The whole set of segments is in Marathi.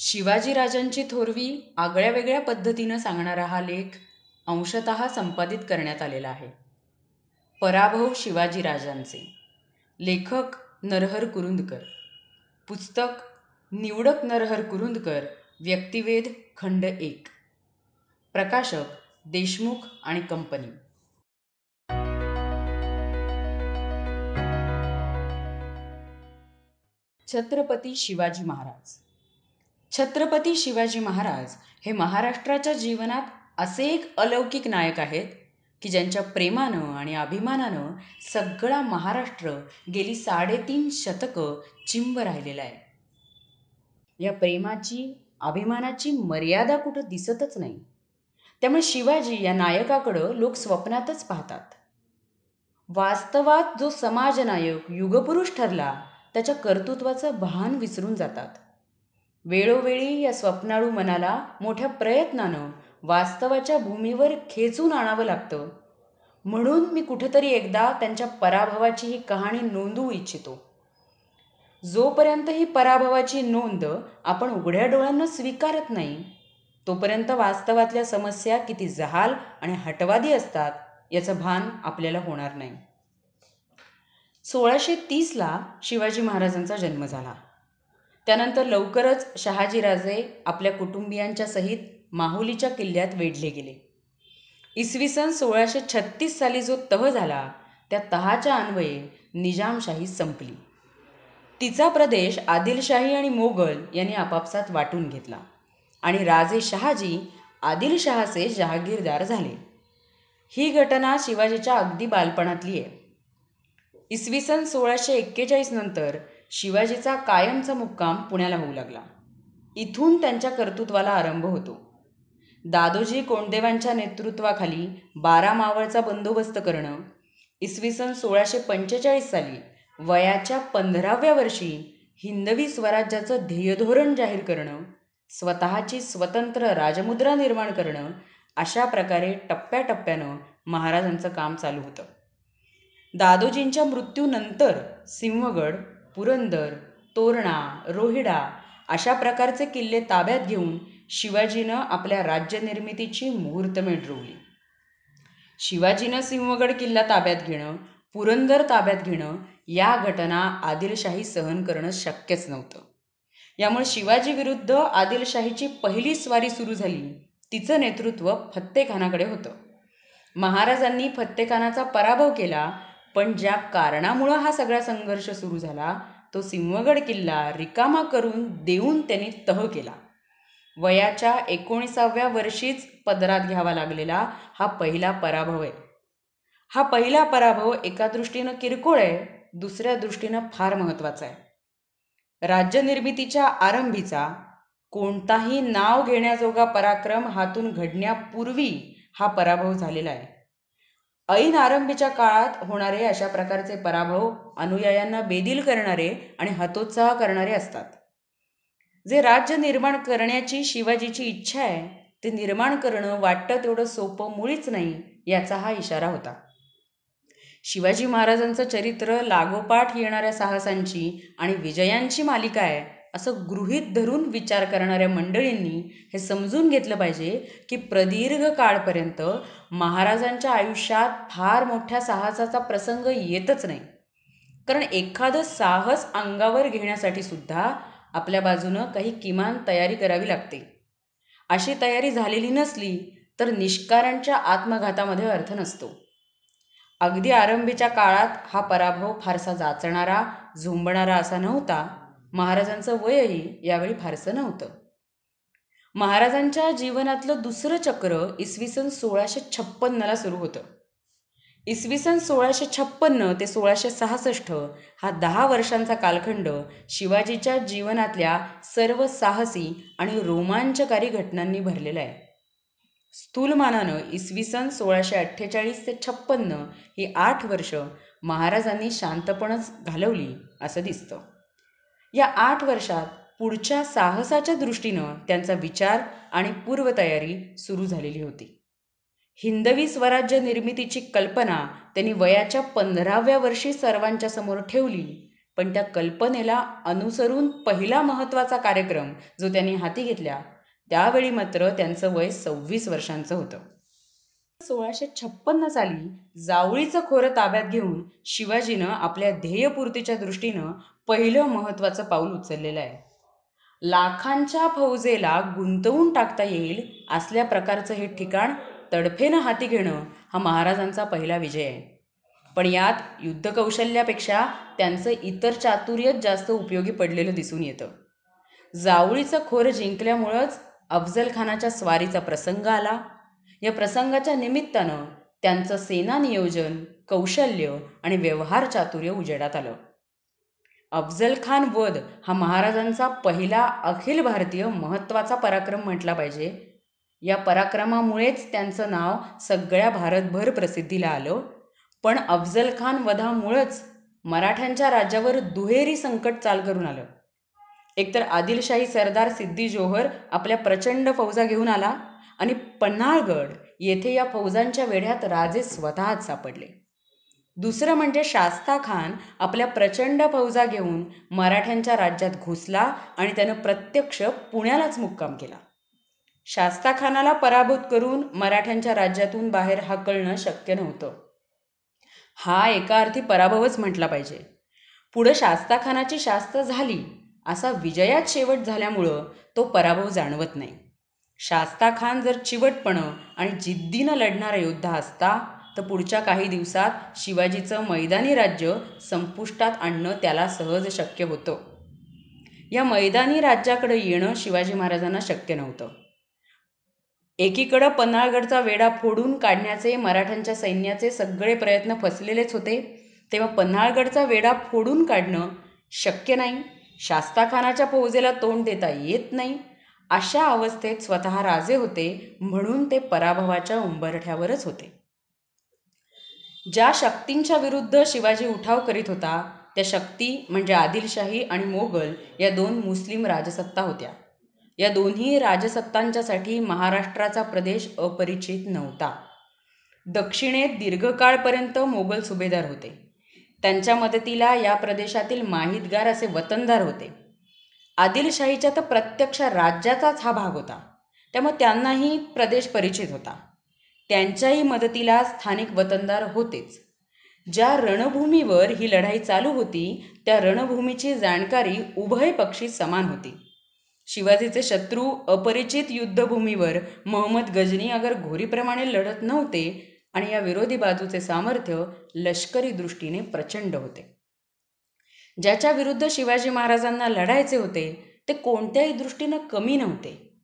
शिवाजीराजांची थोरवी आगळ्या वेगळ्या पद्धतीनं सांगणारा हा लेख अंशतः संपादित करण्यात आलेला आहे. पराभव शिवाजीराजांचे. लेखक नरहर कुरुंदकर. पुस्तक निवडक नरहर कुरुंदकर व्यक्तिवेद खंड एक. प्रकाशक देशमुख आणि कंपनी. छत्रपती शिवाजी महाराज. छत्रपती शिवाजी महाराज हे महाराष्ट्राच्या जीवनात असे एक अलौकिक नायक आहेत की ज्यांच्या प्रेमानं आणि अभिमानानं सगळा महाराष्ट्र गेली साडेतीन शतकं चिंब राहिलेला आहे. या प्रेमाची अभिमानाची मर्यादा कुठं दिसतच नाही. त्यामुळे शिवाजी या नायकाकडं लोक स्वप्नातच पाहतात. वास्तवात जो समाजनायक युगपुरुष ठरला त्याच्या कर्तृत्वाचं भान विसरून जातात. वेळोवेळी या स्वप्नाळू मनाला मोठ्या प्रयत्नानं वास्तवाच्या भूमीवर खेचून आणावं लागतं. म्हणून मी कुठंतरी एकदा त्यांच्या पराभवाची ही कहाणी नोंदवू इच्छितो. जोपर्यंत ही पराभवाची नोंद आपण उघड्या डोळ्यांना स्वीकारत नाही तोपर्यंत वास्तवातल्या समस्या किती जहाल आणि हटवादी असतात याचं भान आपल्याला होणार नाही. सोळाशे तीसला शिवाजी महाराजांचा जन्म झाला. त्यानंतर लवकरच शहाजीराजे आपल्या कुटुंबियांच्या सहित माहुलीच्या किल्ल्यात वेढले गेले. इसवी सन सोळाशे छत्तीस साली जो तह झाला त्या तहाच्या अन्वये निजामशाही संपली. तिचा प्रदेश आदिलशाही आणि मोगल यांनी आपापसात वाटून घेतला आणि राजे शहाजी आदिलशहाचे जहागीरदार झाले. ही घटना शिवाजीच्या अगदी बालपणातली आहे. इसवी सन सोळाशे एक्केचाळीस नंतर शिवाजीचा कायमचा मुक्काम पुण्याला होऊ लागला. इथून त्यांच्या कर्तृत्वाला आरंभ होतो. दादोजी कोंडदेवांच्या नेतृत्वाखाली बारा मावळचा बंदोबस्त करणं इसवी सन सोळाशे पंचेचाळीस साली वयाच्या पंधराव्या वर्षी हिंदवी स्वराज्याचं ध्येयधोरण जाहीर करणं स्वतःची स्वतंत्र राजमुद्रा निर्माण करणं अशा प्रकारे टप्प्याटप्प्यानं महाराजांचं काम चालू होतं. दादोजींच्या मृत्यूनंतर सिंहगड पुरंदर तोरणा रोहिडा अशा प्रकारचे किल्ले ताब्यात घेऊन शिवाजीनं आपल्या राज्यनिर्मितीची मुहूर्तमेढ रोवली शिवाजीनं सिंहगड किल्ला ताब्यात घेणं पुरंदर ताब्यात घेणं या घटना आदिलशाही सहन करणं शक्यच नव्हतं. यामुळे शिवाजी विरुद्ध आदिलशाहीची पहिली स्वारी सुरू झाली तिचं नेतृत्व फत्तेखानाकडे होतं. महाराजांनी फत्तेखानाचा पराभव केला पण ज्या कारणामुळं हा सगळा संघर्ष सुरू झाला तो सिंहगड किल्ला रिकामा करून देऊन त्यांनी तह केला. वयाच्या एकोणीसाव्या वर्षीच पदरात घ्यावा लागलेला हा पहिला पराभव आहे. हा पहिला पराभव एका दृष्टीनं किरकोळ आहे दुसऱ्या दृष्टीनं फार महत्त्वाचा आहे. राज्यनिर्मितीच्या आरंभीचा कोणताही नाव घेण्याजोगा पराक्रम हातून घडण्यापूर्वी हा पराभव झालेला आहे. ऐन आरंभीच्या काळात होणारे अशा प्रकारचे पराभव अनुयायांना बेदिल करणारे आणि हतोत्साह करणारे असतात. जे राज्य निर्माण करण्याची शिवाजीची इच्छा आहे ते निर्माण करणं वाटतं तेवढं सोपं मुळीच नाही याचा हा इशारा होता. शिवाजी महाराजांचं चरित्र लागोपाठ येणाऱ्या साहसांची आणि विजयांची मालिका आहे असं गृहीत धरून विचार करणाऱ्या मंडळींनी हे समजून घेतलं पाहिजे की प्रदीर्घ काळपर्यंत महाराजांच्या आयुष्यात फार मोठ्या साहसाचा प्रसंग येतच नाही. कारण एखादं साहस अंगावर घेण्यासाठी सुद्धा आपल्या बाजूनं काही किमान तयारी करावी लागते. अशी तयारी झालेली नसली तर निष्कारणच्या आत्मघातामध्ये अर्थ नसतो. अगदी आरंभीच्या काळात हा पराभव फारसा जाचणारा झुंबणारा असा नव्हता. महाराजांचं वयही यावेळी फारसं नव्हतं. महाराजांच्या जीवनातलं दुसरं चक्र इसवी सन सोळाशे छप्पन्नला सुरू होतं. इसवी सन सोळाशे छप्पन्न ते सोळाशे सहासष्ट हा दहा वर्षांचा कालखंड शिवाजीच्या जीवनातल्या सर्व साहसी आणि रोमांचकारी घटनांनी भरलेला आहे. स्थूलमानानं इसवी सन सोळाशे अठ्ठेचाळीस ते छप्पन्न ही आठ वर्ष महाराजांनी शांतपणच घालवली असं दिसतं. या आठ वर्षात पुढच्या साहसाच्या दृष्टीनं त्यांचा विचार आणि पूर्वतयारी सुरू झालेली होती. हिंदवी स्वराज्य निर्मितीची कल्पना त्यांनी वयाच्या पंधराव्या वर्षी सर्वांच्या समोर ठेवली पण त्या कल्पनेला अनुसरून पहिला महत्त्वाचा कार्यक्रम जो त्यांनी हाती घेतला त्यावेळी मात्र त्यांचं वय सव्वीस वर्षांचं होतं. सोळाशे छप्पन्न साली जावळीचं खोरं ताब्यात घेऊन शिवाजीनं आपल्या ध्येयपूर्तीच्या दृष्टीनं पहिलं महत्त्वाचं पाऊल उचललेलं आहे. लाखांच्या फौजेला गुंतवून टाकता येईल असल्या प्रकारचं हे ठिकाण तडफेनं हाती घेणं हा महाराजांचा पहिला विजय आहे. पण यात युद्धकौशल्यापेक्षा त्यांचं इतर चातुर्यच जास्त उपयोगी पडलेलं दिसून येतं. जावळीचं खोर जिंकल्यामुळंच अफजल खानाच्या स्वारीचा प्रसंग आला या प्रसंगाच्या निमित्तानं त्यांचं सेना नियोजन कौशल्य आणि व्यवहार चातुर्य उजेडात आलं. अफजल खान वध हा महाराजांचा पहिला अखिल भारतीय महत्त्वाचा पराक्रम म्हटला पाहिजे. या पराक्रमामुळेच त्यांचं नाव सगळ्या भारतभर प्रसिद्धीला आलं. पण अफजल खान वधामुळंच मराठ्यांच्या राज्यावर दुहेरी संकट चाल करून आलं. एकतर आदिलशाही सरदार सिद्धी जोहर आपल्या प्रचंड फौजा घेऊन आला आणि पन्हाळगड येथे या फौजांच्या वेढ्यात राजे स्वतःच सापडले. दुसरं म्हणजे शास्ता खान आपल्या प्रचंड फौजा घेऊन मराठ्यांच्या राज्यात घुसला आणि त्यानं प्रत्यक्ष पुण्यालाच मुक्काम केला. शास्ता खानाला पराभूत करून मराठ्यांच्या राज्यातून बाहेर हाकलणं शक्य नव्हतं. हा एका अर्थी पराभवच म्हटला पाहिजे. पुढं शास्ता खानाची झाली असा विजयात शेवट झाल्यामुळं तो पराभव जाणवत नाही. शास्ता खान जर चिवटपणं आणि जिद्दीनं लढणारा योद्धा असता तर पुढच्या काही दिवसात शिवाजीचं मैदानी राज्य संपुष्टात आणणं त्याला सहज शक्य होतं. या मैदानी राज्याकडे येणं शिवाजी महाराजांना शक्य नव्हतं. एकीकडं पन्हाळगडचा वेढा फोडून काढण्याचे मराठ्यांच्या सैन्याचे सगळे प्रयत्न फसलेलेच होते तेव्हा पन्हाळगडचा वेढा फोडून काढणं शक्य नाही शास्ताखानाच्या फौजेला तोंड देता येत नाही अशा अवस्थेत स्वतः राजे होते म्हणून ते पराभवाच्या उंबरठ्यावरच होते. ज्या शक्तींच्या विरुद्ध शिवाजी उठाव करीत होता त्या शक्ती म्हणजे आदिलशाही आणि मोगल या दोन मुस्लिम राजसत्ता होत्या. या दोन्ही राजसत्तांच्यासाठी महाराष्ट्राचा प्रदेश अपरिचित नव्हता. दक्षिणेत दीर्घकाळपर्यंत मोगल सुभेदार होते. त्यांच्या मदतीला या प्रदेशातील माहितगार असे वतनदार होते. आदिलशाहीच्या तर प्रत्यक्ष राज्याचाच हा भाग होता. त्यामुळे त्यांनाही प्रदेश परिचित होता. त्यांच्याही मदतीला स्थानिक वतनदार होतेच. ज्या रणभूमीवर ही लढाई चालू होती त्या रणभूमीची जाणकारी उभय पक्षी समान होती. शिवाजीचे शत्रू अपरिचित युद्धभूमीवर मोहम्मद गजनी अगर घोरीप्रमाणे लढत नव्हते आणि या विरोधी बाजूचे सामर्थ्य लष्करी दृष्टीने प्रचंड होते. ज्याच्या विरुद्ध शिवाजी महाराजांना लढायचे होते ते कोणत्याही दृष्टीनं कमी नव्हते.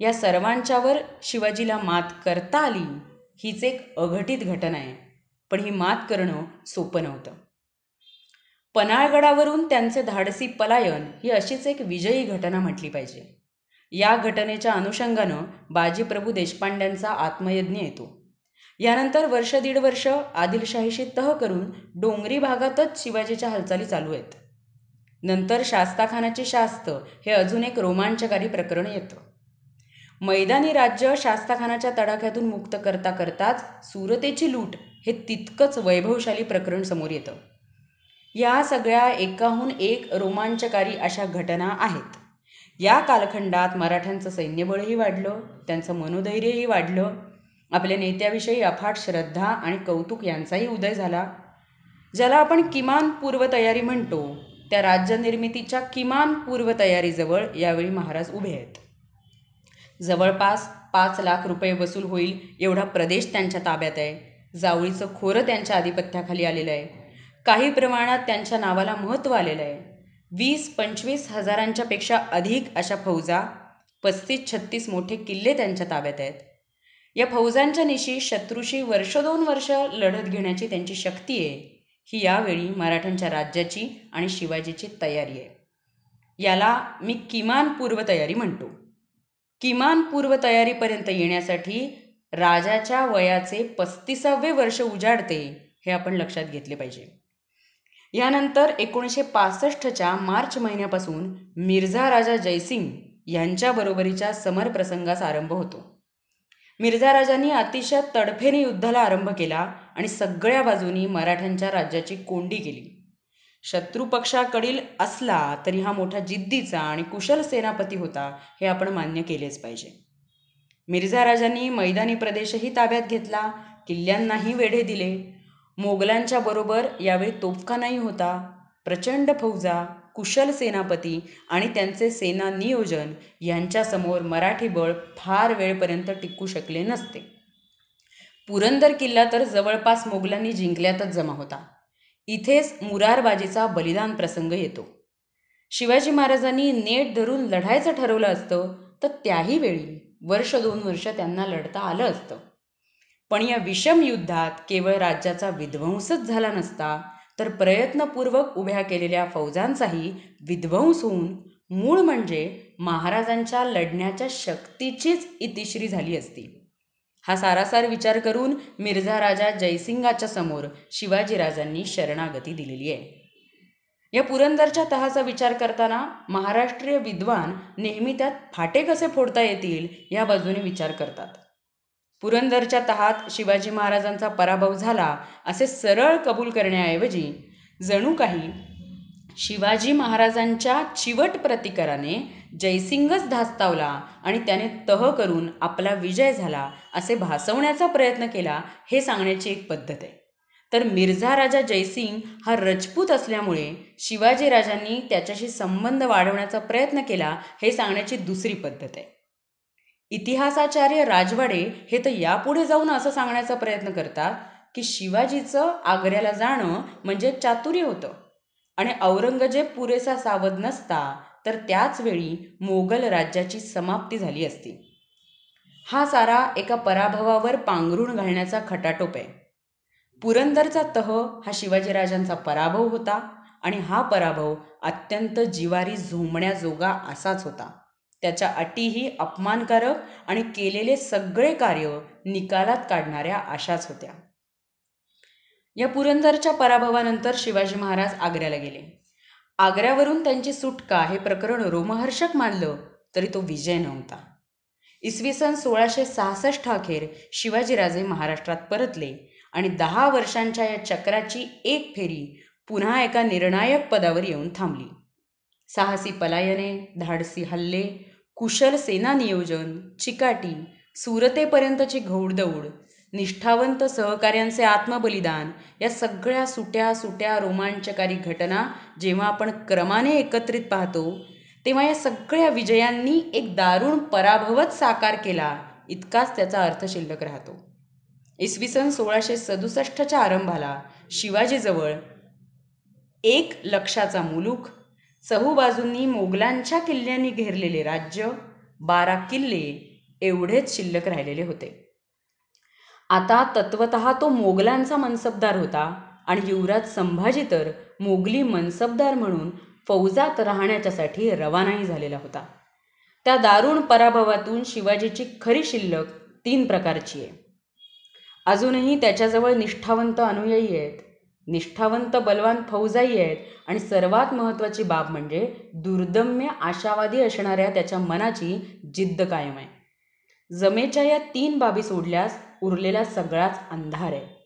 या सर्वांच्यावर शिवाजीला मात करता आली हीच एक अघटित घटना आहे. पण ही मात करणं सोपं नव्हतं. पनाळगडावरून त्यांचे धाडसी पलायन ही अशीच एक विजयी घटना म्हटली पाहिजे. या घटनेच्या अनुषंगानं बाजीप्रभू देशपांड्यांचा आत्मयज्ञ येतो. यानंतर वर्ष दीड वर्ष आदिलशाहीशी तह करून डोंगरी भागातच शिवाजीच्या हालचाली चालू आहेत. नंतर शास्ताखानाची शास्त हे अजून एक रोमांचकारी प्रकरण येतं. मैदानी राज्य शास्ताखानाच्या तडाख्यातून मुक्त करता करताच सुरतेची लूट हे तितकंच वैभवशाली प्रकरण समोर येतं. या सगळ्या एकाहून एक रोमांचकारी अशा घटना आहेत. या कालखंडात मराठ्यांचं सैन्यबळही वाढलं त्यांचं मनोधैर्यही वाढलं आपल्या नेत्याविषयी अफाट श्रद्धा आणि कौतुक यांचाही उदय झाला. ज्याला आपण किमान पूर्वतयारी म्हणतो त्या राज्यनिर्मितीच्या किमान पूर्वतयारीजवळ यावेळी महाराज उभे आहेत. जवळपास पाच लाख रुपये वसूल होईल एवढा प्रदेश त्यांच्या ताब्यात आहे. जावळीचं खोरं त्यांच्या आधिपत्याखाली आलेलं आहे. काही प्रमाणात त्यांच्या नावाला महत्त्व आलेलं आहे. वीस पंचवीस हजारांच्यापेक्षा अधिक अशा फौजा पस्तीस छत्तीस मोठे किल्ले त्यांच्या ताब्यात आहेत. या फौजांच्या निशी शत्रूशी वर्ष दोन वर्ष लढत घेण्याची त्यांची शक्ती आहे. ही यावेळी मराठ्यांच्या राज्याची आणि शिवाजीची तयारी आहे. याला मी किमान पूर्वतयारी म्हणतो. किमान पूर्वतयारीपर्यंत येण्यासाठी राजाच्या वयाचे पस्तीसावे वर्ष उजाडते हे आपण लक्षात घेतले पाहिजे. यानंतर एकोणीसशे पासष्टच्या मार्च महिन्यापासून मिर्झा राजा जयसिंग यांच्या बरोबरीच्या समरप्रसंगास आरंभ होतो. मिर्झा राजांनी अतिशय तडफेने युद्धाला आरंभ केला आणि सगळ्या बाजूनी मराठ्यांच्या राज्याची कोंडी केली. शत्रुपक्षाकडील असला तरी हा मोठा जिद्दीचा आणि कुशल सेनापती होता हे आपण मान्य केलेच पाहिजे. मिर्झा राजांनी मैदानी प्रदेशही ताब्यात घेतला किल्ल्यांनाही वेढे दिले. मोगलांच्या बरोबर यावेळी तोफखानाही होता प्रचंड फौजा कुशल सेनापती आणि त्यांचे सेना नियोजन यांच्यासमोर मराठी बळ फार वेळपर्यंत टिकू शकले नसते. पुरंदर किल्ला तर जवळपास मोगलांनी जिंकल्यातच जमा होता. इथेच मुरारबाजीचा बलिदान प्रसंग येतो. शिवाजी महाराजांनी नेट धरून लढायचं ठरवलं असतं तर त्याही वेळी वर्ष दोन वर्ष त्यांना लढता आलं असतं. पण या विषम युद्धात केवळ राज्याचा विध्वंसच झाला नसता तर प्रयत्नपूर्वक उभ्या केलेल्या फौजांचाही विध्वंस होऊन मूळ म्हणजे महाराजांच्या लढण्याच्या शक्तीचीच इतिश्री झाली असती. हा सारासार विचार करून मिर्झा राजा जयसिंगाच्या समोर शिवाजीराजांनी शरणागती दिलेली आहे. या पुरंदरच्या तहाचा विचार करताना महाराष्ट्रीय विद्वान नेहमी त्यात फाटे कसे फोडता येतील या बाजूने विचार करतात. पुरंदरच्या तहात शिवाजी महाराजांचा पराभव झाला असे सरळ कबूल करण्याऐवजी जणू काही शिवाजी महाराजांच्या चिवट प्रतिकाराने जयसिंगच धास्तावला आणि त्याने तह करून आपला विजय झाला असे भासवण्याचा प्रयत्न केला हे सांगण्याची एक पद्धत आहे. तर मिर्झा राजा जयसिंग हा रजपूत असल्यामुळे शिवाजीराजांनी त्याच्याशी संबंध वाढवण्याचा प्रयत्न केला हे सांगण्याची दुसरी पद्धत आहे. इतिहासाचार्य राजवाडे हे तर यापुढे जाऊन असं सांगण्याचा प्रयत्न करतात की शिवाजीचं आग्र्याला जाणं म्हणजे चातुर्य होतं. आणि औरंगजेब पुरेसा सावध नसता तर त्याच वेळी मोगल राज्याची समाप्ती झाली असती. हा सारा एका पराभवावर पांघरून घालण्याचा खटाटोप आहे. पुरंदरचा तह हा शिवाजीराजांचा पराभव होता आणि हा पराभव अत्यंत जिवारी झोंबण्याजोगा असाच होता. त्याच्या अटीही अपमानकारक आणि केलेले सगळे कार्य निकालात काढणाऱ्या अशाच होत्या. या पुरंदरच्या पराभवानंतर शिवाजी महाराज आग्र्याला गेले. आग्र्यावरून त्यांची सुटका हे प्रकरण रोमहर्षक मानलं तरी तो विजय नव्हता. इसवी सन सोळाशे सहासष्ट अखेर शिवाजीराजे महाराष्ट्रात परतले आणि दहा वर्षांच्या या चक्राची एक फेरी पुन्हा एका निर्णायक पदावर येऊन थांबली. साहसी पलायने धाडसी हल्ले कुशल सेना नियोजन चिकाटी सुरतेपर्यंतची घौडदौड निष्ठावंत सहकार्यांचे आत्मबलिदान या सगळ्या सुट्या सुट्या रोमांचकारी घटना जेव्हा आपण क्रमाने एकत्रित पाहतो तेव्हा या सगळ्या विजयांनी एक दारुण पराभवच साकार केला इतकाच त्याचा अर्थ शिल्लक राहतो. इसवी सन सोळाशे सदुसष्टच्या आरंभाला शिवाजीजवळ एक लक्षाचा मुलूक चहूबाजूंनी मोगलांच्या किल्ल्यांनी घेरलेले राज्य बारा किल्ले एवढेच शिल्लक राहिलेले होते. आता तत्वत तो मोगलांचा मनसबदार होता आणि युवराज संभाजी तर मोगली मनसबदार म्हणून फौजात राहण्याच्यासाठी रवानाही झालेला होता. त्या दारुण पराभवातून शिवाजीची खरी शिल्लक तीन प्रकारची आहे. अजूनही त्याच्याजवळ निष्ठावंत अनुयायी आहेत. निष्ठावंत बलवान फौजाई आहेत. आणि सर्वात महत्त्वाची बाब म्हणजे दुर्दम्य आशावादी असणाऱ्या त्याच्या मनाची जिद्द कायम आहे. जमेच्या या तीन बाबी सोडल्यास उरलेला सगळाच अंधार आहे.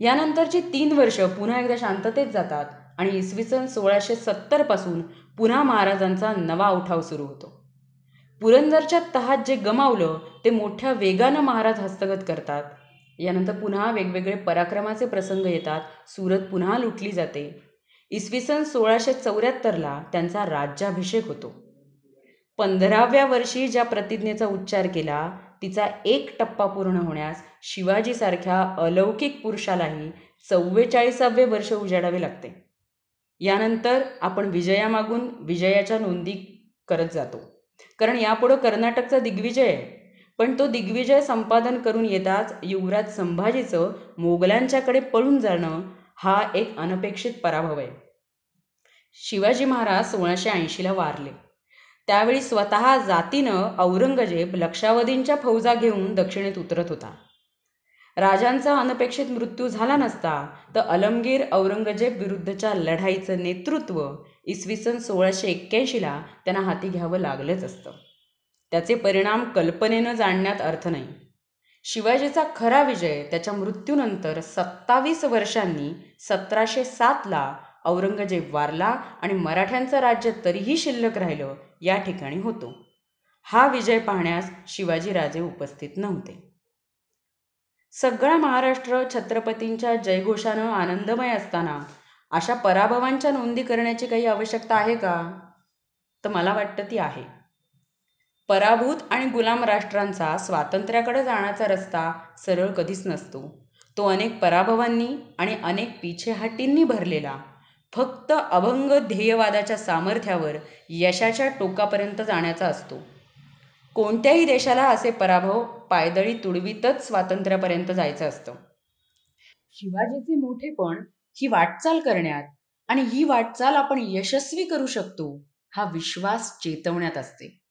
यानंतरची तीन वर्ष पुन्हा एकदा शांततेत जातात आणि इसवी सन सोळाशे सत्तरपासून पुन्हा महाराजांचा नवा उठाव सुरू होतो. पुरंदरच्या तहात जे गमावलं ते मोठ्या वेगानं महाराज हस्तगत करतात. यानंतर पुन्हा वेगवेगळे पराक्रमाचे प्रसंग येतात. सुरत पुन्हा लुटली जाते. इसवी सन सोळाशे चौऱ्याहत्तरला त्यांचा राज्याभिषेक होतो. पंधराव्या वर्षी ज्या प्रतिज्ञेचा उच्चार केला तिचा एक टप्पा पूर्ण होण्यास शिवाजीसारख्या अलौकिक पुरुषालाही चव्वेचाळीसावे वर्ष उजाडावे लागते. यानंतर आपण विजयामागून विजयाच्या नोंदी करत जातो. कारण यापुढं कर्नाटकचा दिग्विजय आहे. पण तो दिग्विजय संपादन करून येताच युवराज संभाजीचं मोगलांच्याकडे पळून जाणं हा एक अनपेक्षित पराभव आहे. शिवाजी महाराज सोळाशे ऐंशीला वारले. त्यावेळी स्वतः जातीनं औरंगजेब लक्षावधींच्या फौजा घेऊन दक्षिणेत उतरत होता. राजांचा अनपेक्षित मृत्यू झाला नसता तर अलमगीर औरंगजेब विरुद्धच्या लढाईचं नेतृत्व इसवी सन सोळाशे एक्क्याऐंशीला त्यांना हाती घ्यावं लागलंच असतं. त्याचे परिणाम कल्पनेनं जाणण्यात अर्थ नाही. शिवाजीचा खरा विजय त्याच्या मृत्यूनंतर सत्तावीस वर्षांनी सतराशे सातला औरंगजेब वारला आणि मराठ्यांचं राज्य तरीही शिल्लक राहिलं या ठिकाणी होतो. हा विजय पाहण्यास शिवाजीराजे उपस्थित नव्हते. सगळा महाराष्ट्र छत्रपतींच्या जयघोषानं आनंदमय असताना अशा पराभवांच्या नोंदी करण्याची काही आवश्यकता आहे का? तर मला वाटतं ती आहे. पराभूत आणि गुलाम राष्ट्रांचा स्वातंत्र्याकडे जाण्याचा रस्ता सरळ कधीच नसतो. तो अनेक पराभवांनी आणि अनेक पिछेहाटींनी भरलेला. फक्त अभंग ध्येयवादाच्या सामर्थ्यावर यशाच्या टोकापर्यंत जाण्याचा असतो. कोणत्याही देशाला असे पराभव पायदळी तुडवीतच स्वातंत्र्यापर्यंत जायचं असतं. शिवाजीचे मोठेपण ही वाटचाल करण्यात आणि ही वाटचाल आपण यशस्वी करू शकतो हा विश्वास चेतवण्यात असते.